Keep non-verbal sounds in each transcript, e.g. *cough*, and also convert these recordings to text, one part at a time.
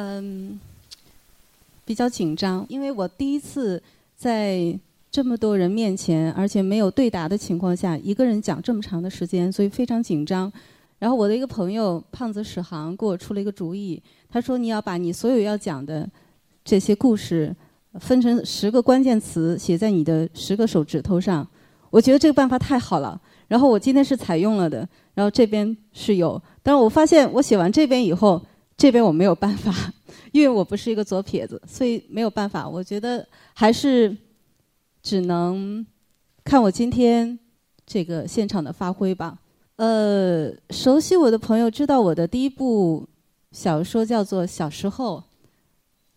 嗯，比较紧张，因为我第一次在这么多人面前，而且没有对答的情况下，一个人讲这么长的时间，所以非常紧张。然后我的一个朋友胖子史航给我出了一个主意，他说你要把你所有要讲的这些故事分成十个关键词，写在你的十个手指头上。我觉得这个办法太好了。然后我今天是采用了的，然后这边是有，但是我发现我写完这边以后，这边我没有办法，*laughs* 因为我不是一个左撇子，所以没有办法。我觉得还是只能看我今天这个现场的发挥吧。呃，熟悉我的朋友知道我的第一部小说叫做《小时候》，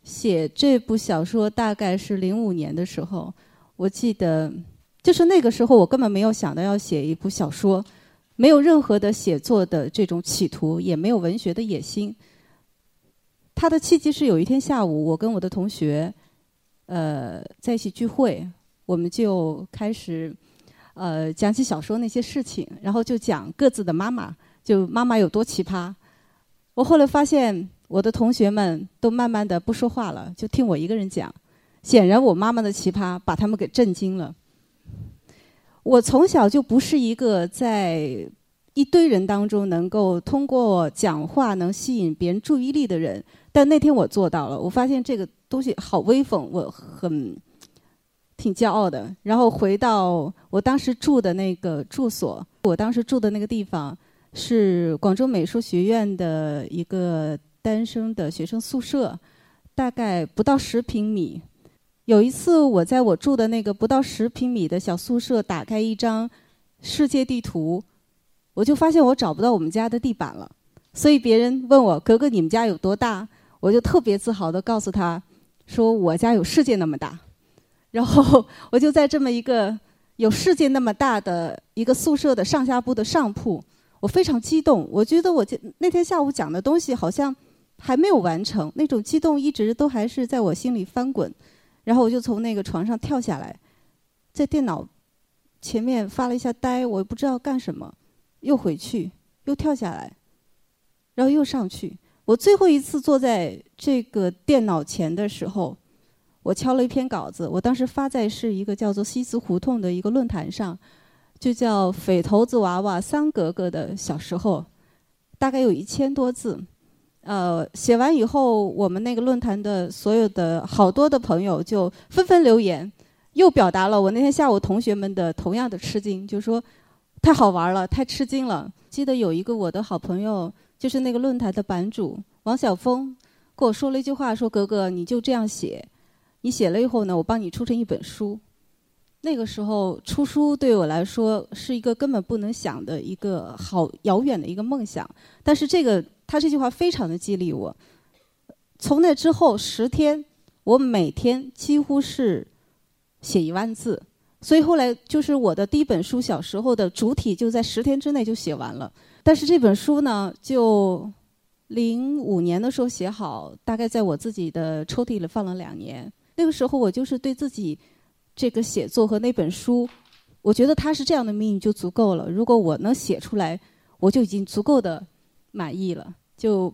写这部小说大概是零五年的时候，我记得。就是那个时候，我根本没有想到要写一部小说，没有任何的写作的这种企图，也没有文学的野心。他的契机是有一天下午，我跟我的同学，呃，在一起聚会，我们就开始，呃，讲起小说那些事情，然后就讲各自的妈妈，就妈妈有多奇葩。我后来发现，我的同学们都慢慢的不说话了，就听我一个人讲。显然，我妈妈的奇葩把他们给震惊了。我从小就不是一个在一堆人当中能够通过讲话能吸引别人注意力的人，但那天我做到了。我发现这个东西好威风，我很挺骄傲的。然后回到我当时住的那个住所，我当时住的那个地方是广州美术学院的一个单身的学生宿舍，大概不到十平米。有一次，我在我住的那个不到十平米的小宿舍，打开一张世界地图，我就发现我找不到我们家的地板了。所以别人问我：“格格，你们家有多大？”我就特别自豪地告诉他说：“我家有世界那么大。”然后我就在这么一个有世界那么大的一个宿舍的上下铺的上铺，我非常激动。我觉得我那天下午讲的东西好像还没有完成，那种激动一直都还是在我心里翻滚。然后我就从那个床上跳下来，在电脑前面发了一下呆，我也不知道干什么，又回去，又跳下来，然后又上去。我最后一次坐在这个电脑前的时候，我敲了一篇稿子，我当时发在是一个叫做西祠胡同的一个论坛上，就叫《匪头子娃娃三格格的小时候》，大概有一千多字。呃，写完以后，我们那个论坛的所有的好多的朋友就纷纷留言，又表达了我那天下午同学们的同样的吃惊，就说太好玩了，太吃惊了。记得有一个我的好朋友，就是那个论坛的版主王晓峰，跟我说了一句话，说格格你就这样写，你写了以后呢，我帮你出成一本书。那个时候出书对我来说是一个根本不能想的一个好遥远的一个梦想，但是这个。他这句话非常的激励我。从那之后十天，我每天几乎是写一万字，所以后来就是我的第一本书小时候的主体就在十天之内就写完了。但是这本书呢，就零五年的时候写好，大概在我自己的抽屉里放了两年。那个时候我就是对自己这个写作和那本书，我觉得它是这样的命运就足够了。如果我能写出来，我就已经足够的满意了。就，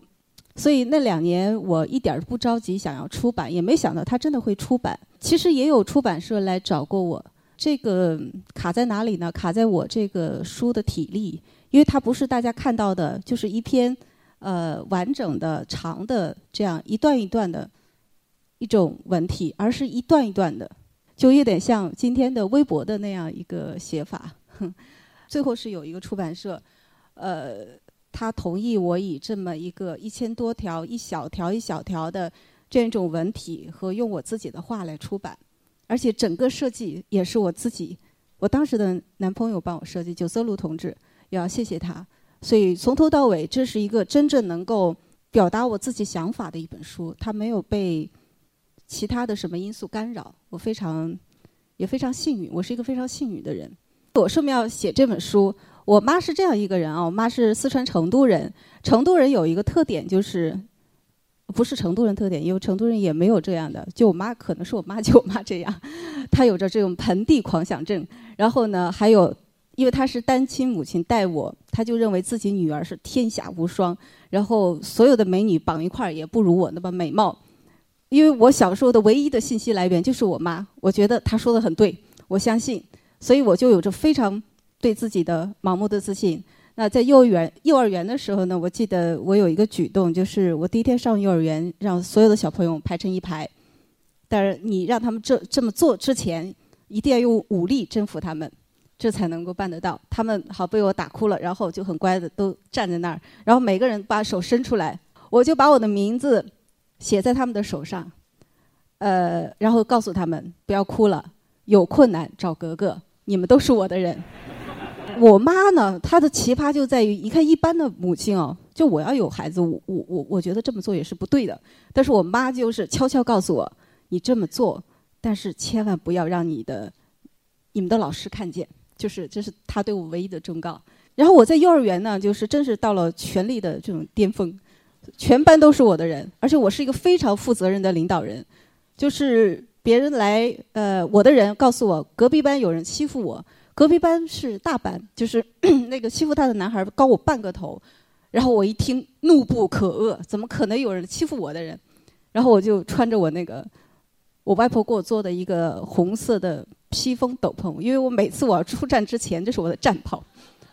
所以那两年我一点儿不着急想要出版，也没想到它真的会出版。其实也有出版社来找过我，这个卡在哪里呢？卡在我这个书的体力，因为它不是大家看到的，就是一篇呃完整的长的这样一段一段的一种文体，而是一段一段的，就有点像今天的微博的那样一个写法。最后是有一个出版社，呃。他同意我以这么一个一千多条、一小条一小条的这种文体和用我自己的话来出版，而且整个设计也是我自己，我当时的男朋友帮我设计，九色鹿同志，也要谢谢他。所以从头到尾，这是一个真正能够表达我自己想法的一本书，它没有被其他的什么因素干扰，我非常也非常幸运，我是一个非常幸运的人。我说明要写这本书。我妈是这样一个人啊，我妈是四川成都人。成都人有一个特点，就是不是成都人特点，因为成都人也没有这样的。就我妈可能是我妈就我妈这样，她有着这种盆地狂想症。然后呢，还有因为她是单亲母亲带我，她就认为自己女儿是天下无双，然后所有的美女绑一块儿也不如我那么美貌。因为我小时候的唯一的信息来源就是我妈，我觉得她说的很对，我相信，所以我就有着非常对自己的盲目的自信。那在幼儿园幼儿园的时候呢，我记得我有一个举动，就是我第一天上幼儿园，让所有的小朋友排成一排，但是你让他们这这么做之前，一定要用武力征服他们，这才能够办得到。他们好被我打哭了，然后就很乖的都站在那儿，然后每个人把手伸出来，我就把我的名字。写在他们的手上，呃，然后告诉他们不要哭了，有困难找格格，你们都是我的人。我妈呢，她的奇葩就在于，你看一般的母亲哦，就我要有孩子，我我我我觉得这么做也是不对的。但是我妈就是悄悄告诉我，你这么做，但是千万不要让你的你们的老师看见，就是这是她对我唯一的忠告。然后我在幼儿园呢，就是真是到了权力的这种巅峰。全班都是我的人，而且我是一个非常负责任的领导人。就是别人来，呃，我的人告诉我，隔壁班有人欺负我。隔壁班是大班，就是 *clears throat* 那个欺负他的男孩高我半个头。然后我一听，怒不可遏，怎么可能有人欺负我的人？然后我就穿着我那个我外婆给我做的一个红色的披风斗篷，因为我每次我要出战之前，这是我的战袍，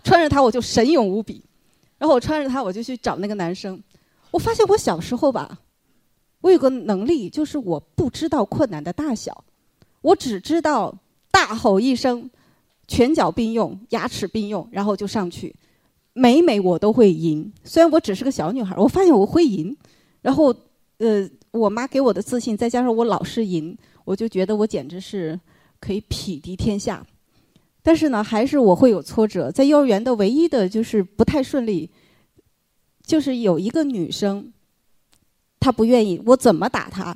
穿着它我就神勇无比。然后我穿着它，我就去找那个男生。我发现我小时候吧，我有个能力，就是我不知道困难的大小，我只知道大吼一声，拳脚并用，牙齿并用，然后就上去，每每我都会赢。虽然我只是个小女孩，我发现我会赢。然后，呃，我妈给我的自信，再加上我老是赢，我就觉得我简直是可以匹敌天下。但是呢，还是我会有挫折。在幼儿园的唯一的就是不太顺利。就是有一个女生，她不愿意我怎么打她，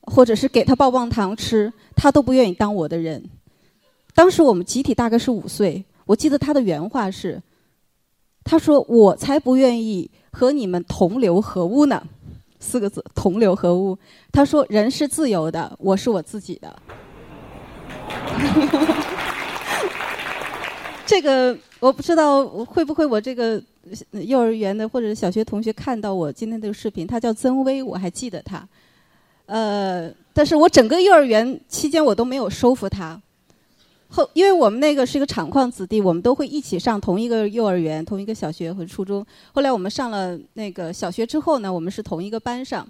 或者是给她棒棒糖吃，她都不愿意当我的人。当时我们集体大概是五岁，我记得他的原话是：“他说我才不愿意和你们同流合污呢。”四个字，同流合污。他说：“人是自由的，我是我自己的。” *laughs* 这个我不知道会不会我这个。幼儿园的或者小学同学看到我今天这个视频，他叫曾薇，我还记得他。呃，但是我整个幼儿园期间我都没有收服他。后，因为我们那个是一个厂矿子弟，我们都会一起上同一个幼儿园、同一个小学和初中。后来我们上了那个小学之后呢，我们是同一个班上，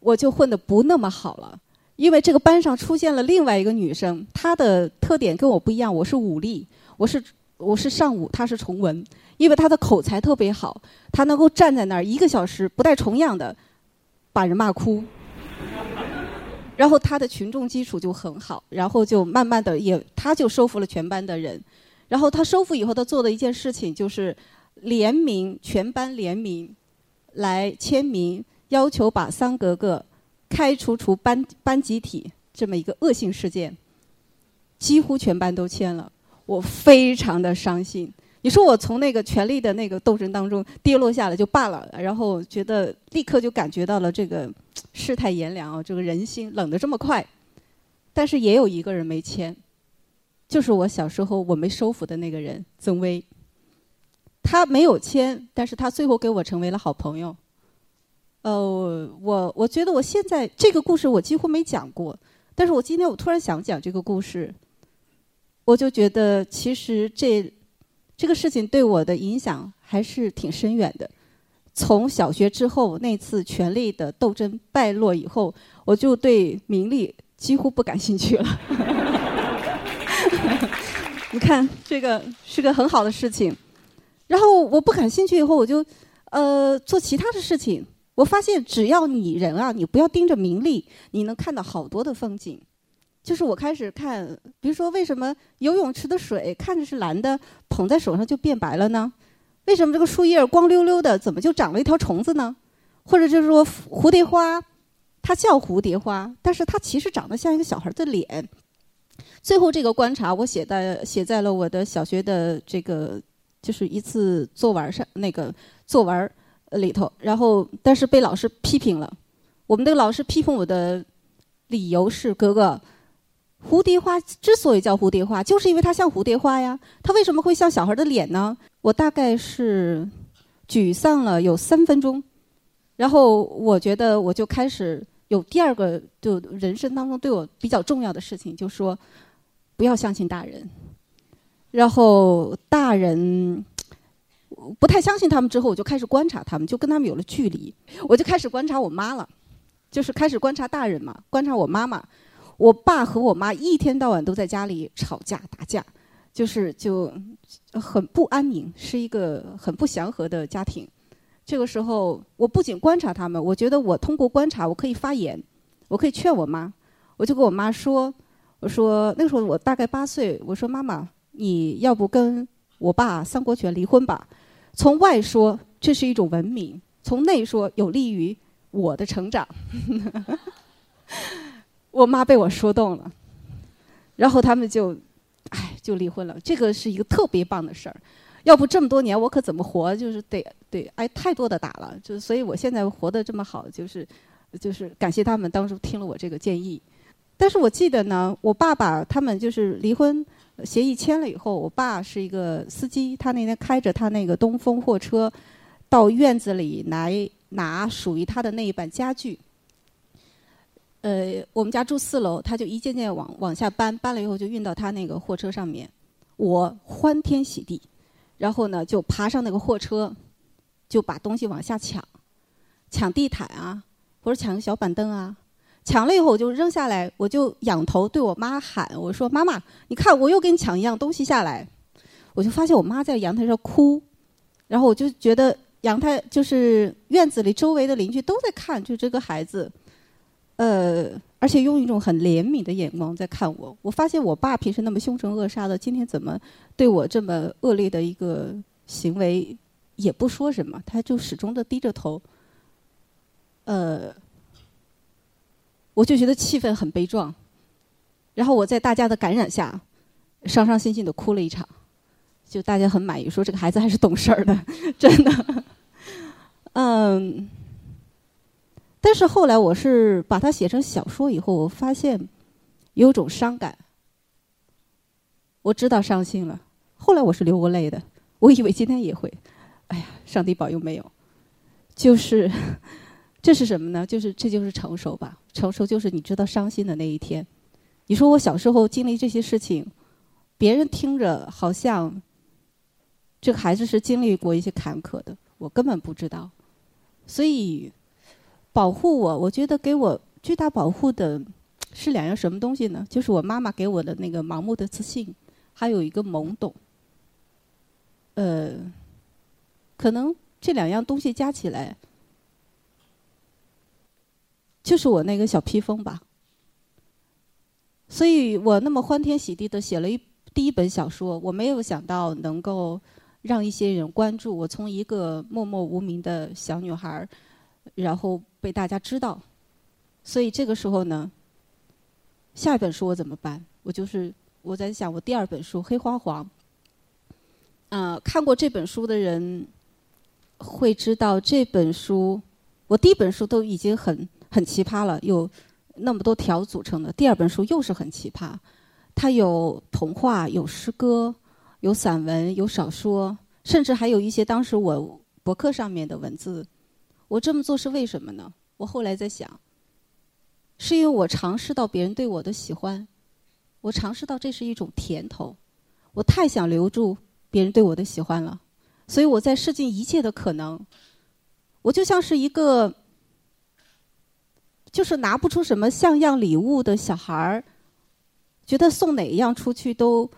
我就混得不那么好了，因为这个班上出现了另外一个女生，她的特点跟我不一样，我是武力，我是我是上武，她是崇文。因为她的口才特别好，她能够站在那儿一个小时不带重样的把人骂哭，然后他的群众基础就很好，然后就慢慢的也他就收服了全班的人，然后他收服以后，他做的一件事情就是联名全班联名来签名，要求把桑格格开除出班班集体这么一个恶性事件，几乎全班都签了，我非常的伤心。你说我从那个权力的那个斗争当中跌落下来就罢了，然后觉得立刻就感觉到了这个世态炎凉啊，这个人心冷得这么快。但是也有一个人没签，就是我小时候我没收服的那个人曾薇。他没有签，但是他最后跟我成为了好朋友。呃，我我觉得我现在这个故事我几乎没讲过，但是我今天我突然想讲这个故事，我就觉得其实这。这个事情对我的影响还是挺深远的。从小学之后那次权力的斗争败落以后，我就对名利几乎不感兴趣了。*laughs* 你看，这个是个很好的事情。然后我不感兴趣以后，我就呃做其他的事情。我发现，只要你人啊，你不要盯着名利，你能看到好多的风景。就是我开始看，比如说为什么游泳池的水看着是蓝的，捧在手上就变白了呢？为什么这个树叶光溜溜的，怎么就长了一条虫子呢？或者就是说蝴蝶花，它叫蝴蝶花，但是它其实长得像一个小孩的脸。最后这个观察我写在写在了我的小学的这个就是一次作文上那个作文里头，然后但是被老师批评了。我们那个老师批评我的理由是：哥哥。蝴蝶花之所以叫蝴蝶花，就是因为它像蝴蝶花呀。它为什么会像小孩的脸呢？我大概是沮丧了有三分钟，然后我觉得我就开始有第二个，就人生当中对我比较重要的事情，就说不要相信大人。然后大人不太相信他们之后，我就开始观察他们，就跟他们有了距离。我就开始观察我妈了，就是开始观察大人嘛，观察我妈妈。我爸和我妈一天到晚都在家里吵架打架，就是就很不安宁，是一个很不祥和的家庭。这个时候，我不仅观察他们，我觉得我通过观察，我可以发言，我可以劝我妈。我就跟我妈说：“我说那个时候我大概八岁，我说妈妈，你要不跟我爸三国权离婚吧？从外说这是一种文明，从内说有利于我的成长。”我妈被我说动了，然后他们就，哎，就离婚了。这个是一个特别棒的事儿，要不这么多年我可怎么活？就是得得挨太多的打了，就所以我现在活得这么好，就是就是感谢他们当初听了我这个建议。但是我记得呢，我爸爸他们就是离婚协议签了以后，我爸是一个司机，他那天开着他那个东风货车到院子里来拿属于他的那一版家具。呃，我们家住四楼，他就一件件往往下搬，搬了以后就运到他那个货车上面。我欢天喜地，然后呢就爬上那个货车，就把东西往下抢，抢地毯啊，或者抢个小板凳啊。抢了以后我就扔下来，我就仰头对我妈喊：“我说妈妈，你看我又给你抢一样东西下来。”我就发现我妈在阳台上哭，然后我就觉得阳台就是院子里周围的邻居都在看，就这个孩子。呃，而且用一种很怜悯的眼光在看我。我发现我爸平时那么凶神恶煞的，今天怎么对我这么恶劣的一个行为也不说什么，他就始终的低着头。呃，我就觉得气氛很悲壮。然后我在大家的感染下，伤伤心心的哭了一场。就大家很满意，说这个孩子还是懂事儿的，*laughs* 真的。*laughs* 嗯。但是后来我是把它写成小说以后，我发现有种伤感。我知道伤心了，后来我是流过泪的。我以为今天也会，哎呀，上帝保佑没有。就是这是什么呢？就是这就是成熟吧。成熟就是你知道伤心的那一天。你说我小时候经历这些事情，别人听着好像这个孩子是经历过一些坎坷的，我根本不知道。所以。保护我，我觉得给我最大保护的是两样什么东西呢？就是我妈妈给我的那个盲目的自信，还有一个懵懂。呃，可能这两样东西加起来，就是我那个小披风吧。所以我那么欢天喜地的写了一第一本小说，我没有想到能够让一些人关注我，从一个默默无名的小女孩。然后被大家知道，所以这个时候呢，下一本书我怎么办？我就是我在想，我第二本书《黑花黄》，啊，看过这本书的人会知道这本书，我第一本书都已经很很奇葩了，有那么多条组成的，第二本书又是很奇葩，它有童话，有诗歌，有散文，有小说，甚至还有一些当时我博客上面的文字。我这么做是为什么呢？我后来在想，是因为我尝试到别人对我的喜欢，我尝试到这是一种甜头，我太想留住别人对我的喜欢了，所以我在试尽一切的可能。我就像是一个，就是拿不出什么像样礼物的小孩儿，觉得送哪一样出去都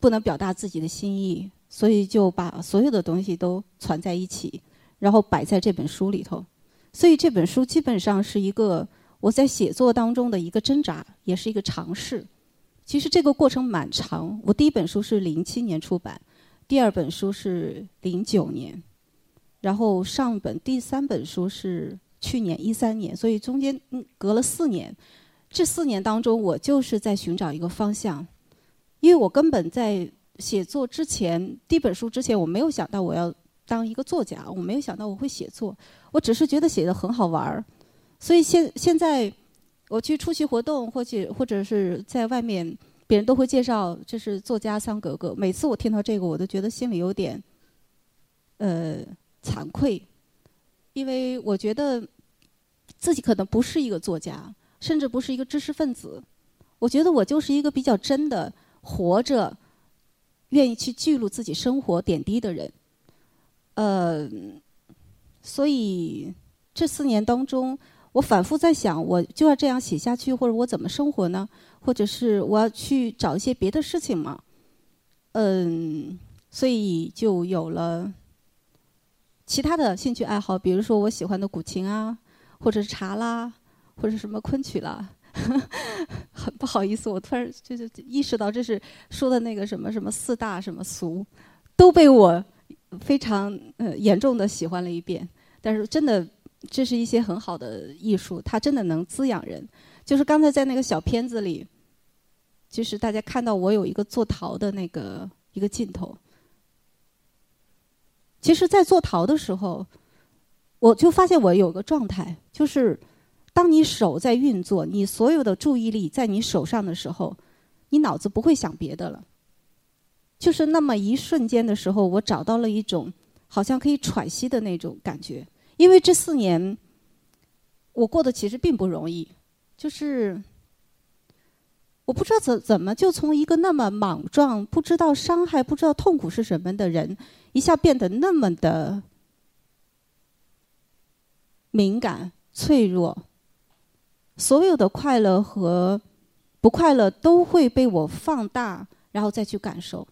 不能表达自己的心意，所以就把所有的东西都攒在一起。然后摆在这本书里头，所以这本书基本上是一个我在写作当中的一个挣扎，也是一个尝试。其实这个过程蛮长。我第一本书是零七年出版，第二本书是零九年，然后上本第三本书是去年一三年，所以中间隔了四年。这四年当中，我就是在寻找一个方向，因为我根本在写作之前，第一本书之前，我没有想到我要。当一个作家，我没有想到我会写作，我只是觉得写的很好玩儿，所以现现在，我去出席活动，或者或者是在外面，别人都会介绍这是作家桑格格。每次我听到这个，我都觉得心里有点，呃，惭愧，因为我觉得自己可能不是一个作家，甚至不是一个知识分子。我觉得我就是一个比较真的活着，愿意去记录自己生活点滴的人。呃，所以这四年当中。我反复在想，我就要这样写下去，或者我怎么生活呢？或者是我要去找一些别的事情吗？嗯，所以就有了其他的兴趣爱好，比如说我喜欢的古琴啊，或者是茶啦，或者什么昆曲啦。*laughs* 很不好意思，我突然就是意识到，这是说的那个什么什么四大什么俗，都被我非常呃严重的喜欢了一遍。但是真的。这是一些很好的艺术，它真的能滋养人。就是刚才在那个小片子里，就是大家看到我有一个做陶的那个一个镜头。其实，在做陶的时候，我就发现我有个状态，就是当你手在运作，你所有的注意力在你手上的时候，你脑子不会想别的了。就是那么一瞬间的时候，我找到了一种好像可以喘息的那种感觉。因为这四年，我过得其实并不容易，就是我不知道怎怎么就从一个那么莽撞、不知道伤害、不知道痛苦是什么的人，一下变得那么的敏感、脆弱，所有的快乐和不快乐都会被我放大，然后再去感受。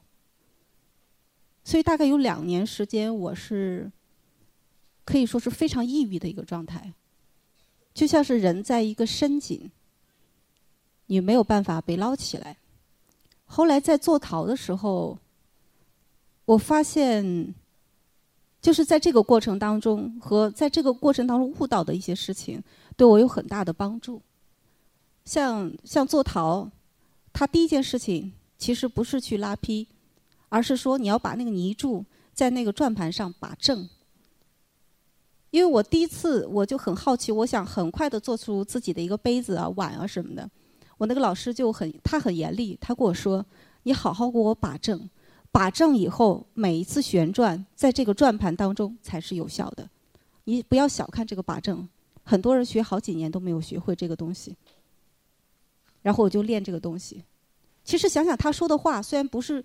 所以大概有两年时间，我是。可以说是非常抑郁的一个状态，就像是人在一个深井，你没有办法被捞起来。后来在做陶的时候，我发现，就是在这个过程当中和在这个过程当中悟到的一些事情，对我有很大的帮助。像像做陶，他第一件事情其实不是去拉坯，而是说你要把那个泥柱在那个转盘上把正。因为我第一次我就很好奇，我想很快的做出自己的一个杯子啊、碗啊什么的。我那个老师就很，他很严厉，他跟我说：“你好好给我把正，把正以后，每一次旋转在这个转盘当中才是有效的。你不要小看这个把正，很多人学好几年都没有学会这个东西。”然后我就练这个东西。其实想想他说的话，虽然不是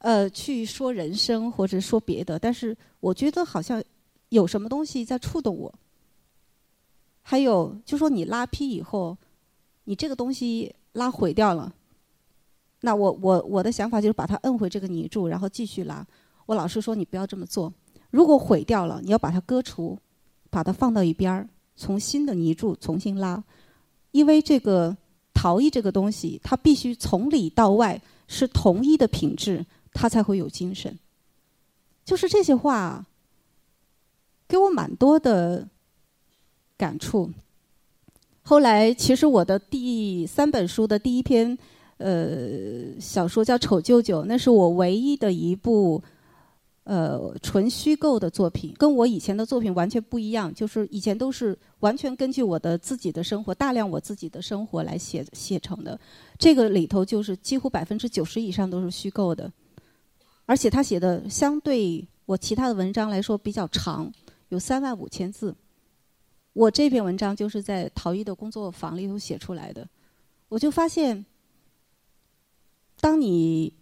呃去说人生或者说别的，但是我觉得好像。有什么东西在触动我？还有，就说你拉坯以后，你这个东西拉毁掉了，那我我我的想法就是把它摁回这个泥柱，然后继续拉。我老师说你不要这么做，如果毁掉了，你要把它割除，把它放到一边儿，从新的泥柱重新拉，因为这个陶艺这个东西，它必须从里到外是同一的品质，他才会有精神。就是这些话。给我蛮多的感触。后来，其实我的第三本书的第一篇呃小说叫《丑舅舅》，那是我唯一的一部呃纯虚构的作品，跟我以前的作品完全不一样。就是以前都是完全根据我的自己的生活，大量我自己的生活来写写成的。这个里头就是几乎百分之九十以上都是虚构的，而且他写的相对我其他的文章来说比较长。有三万五千字，我这篇文章就是在陶艺的工作坊里头写出来的。我就发现，当你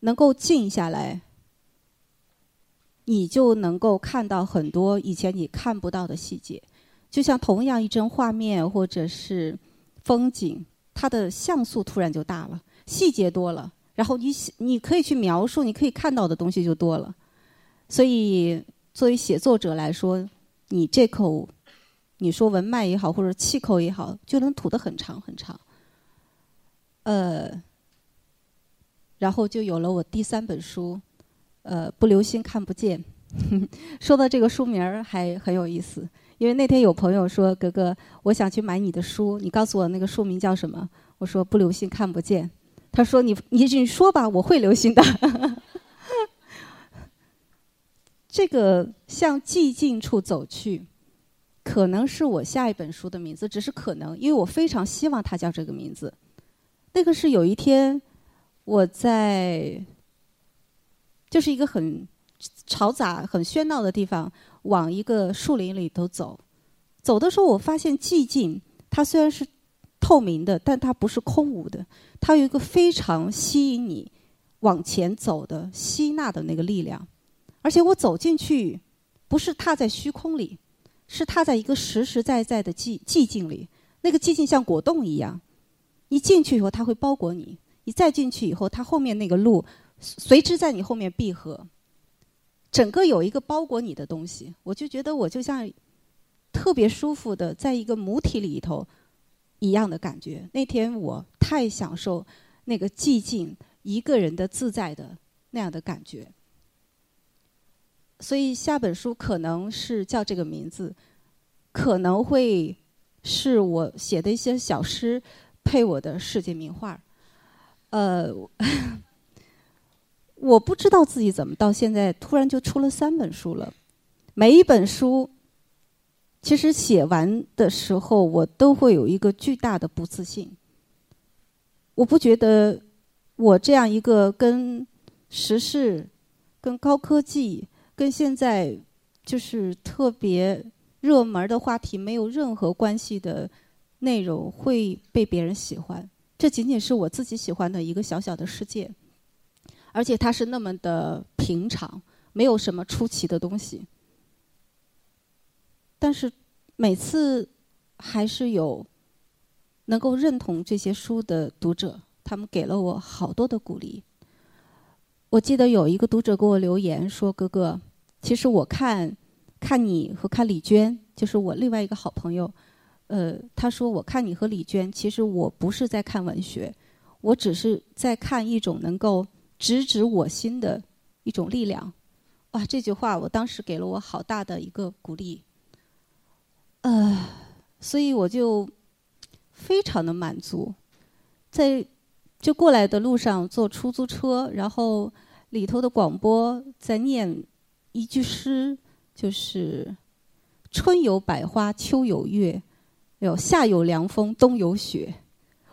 能够静下来，你就能够看到很多以前你看不到的细节。就像同样一帧画面或者是风景，它的像素突然就大了，细节多了，然后你写你可以去描述，你可以看到的东西就多了，所以。作为写作者来说，你这口，你说文脉也好，或者气口也好，就能吐得很长很长。呃，然后就有了我第三本书，呃，不留心看不见。*laughs* 说到这个书名儿还很有意思，因为那天有朋友说：“格格，我想去买你的书，你告诉我那个书名叫什么？”我说：“不留心看不见。”他说：“你你你说吧，我会留心的。*laughs* ”这个向寂静处走去，可能是我下一本书的名字，只是可能，因为我非常希望它叫这个名字。那个是有一天我在，就是一个很嘈杂、很喧闹的地方，往一个树林里头走。走的时候，我发现寂静，它虽然是透明的，但它不是空无的，它有一个非常吸引你往前走的吸纳的那个力量。而且我走进去，不是踏在虚空里。是踏在一个实实在在的寂寂静里，那个寂静像果冻一样，一进去以后它会包裹你，你再进去以后，它后面那个路随之在你后面闭合，整个有一个包裹你的东西，我就觉得我就像特别舒服的在一个母体里头一样的感觉。那天我太享受那个寂静一个人的自在的那样的感觉。所以下本书可能是叫这个名字，可能会是我写的一些小诗配我的世界名画。呃，*laughs* 我不知道自己怎么到现在突然就出了三本书了。每一本书其实写完的时候，我都会有一个巨大的不自信。我不觉得我这样一个跟时事、跟高科技。跟现在就是特别热门的话题没有任何关系的内容会被别人喜欢，这仅仅是我自己喜欢的一个小小的世界，而且它是那么的平常，没有什么出奇的东西。但是每次还是有能够认同这些书的读者，他们给了我好多的鼓励。我记得有一个读者给我留言说：“哥哥，其实我看，看你和看李娟，就是我另外一个好朋友，呃，他说我看你和李娟，其实我不是在看文学，我只是在看一种能够直指我心的一种力量。”哇，这句话我当时给了我好大的一个鼓励。呃，所以我就非常的满足，在就过来的路上坐出租车，然后。里头的广播在念一句诗，就是“春有百花，秋有月，有夏有凉风，冬有雪。”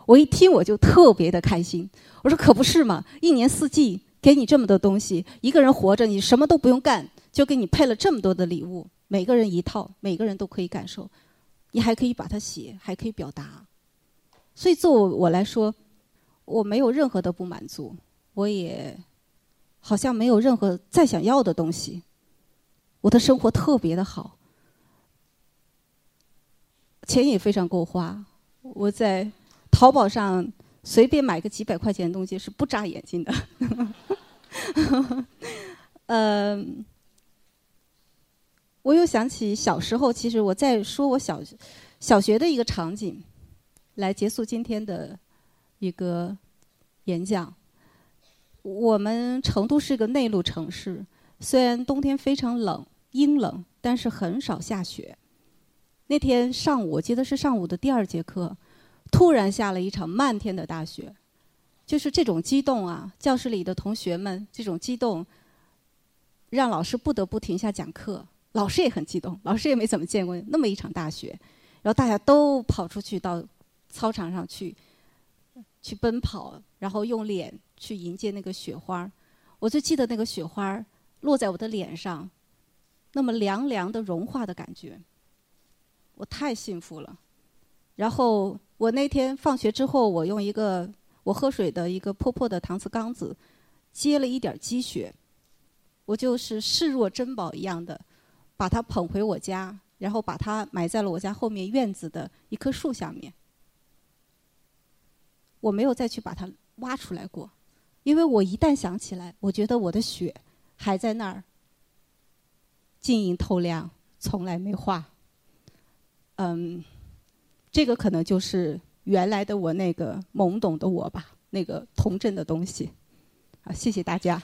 我一听我就特别的开心。我说：“可不是嘛，一年四季给你这么多东西，一个人活着你什么都不用干，就给你配了这么多的礼物，每个人一套，每个人都可以感受，你还可以把它写，还可以表达。所以，作为我来说，我没有任何的不满足，我也。”好像没有任何再想要的东西，我的生活特别的好，钱也非常够花。我在淘宝上随便买个几百块钱的东西是不眨眼睛的。嗯，*laughs* 我又想起小时候，其实我在说我小小学的一个场景，来结束今天的一个演讲。我们成都是个内陆城市，虽然冬天非常冷、阴冷，但是很少下雪。那天上午，我记得是上午的第二节课，突然下了一场漫天的大雪，就是这种激动啊！教室里的同学们这种激动，让老师不得不停下讲课。老师也很激动，老师也没怎么见过那么一场大雪，然后大家都跑出去到操场上去，去奔跑，然后用脸。去迎接那个雪花我就记得那个雪花落在我的脸上，那么凉凉的融化的感觉，我太幸福了。然后我那天放学之后，我用一个我喝水的一个破破的搪瓷缸子接了一点积雪，我就是视若珍宝一样的把它捧回我家，然后把它埋在了我家后面院子的一棵树下面。我没有再去把它挖出来过。因为我一旦想起来，我觉得我的血还在那儿，晶莹透亮，从来没化。嗯，这个可能就是原来的我那个懵懂的我吧，那个童真的东西。好，谢谢大家。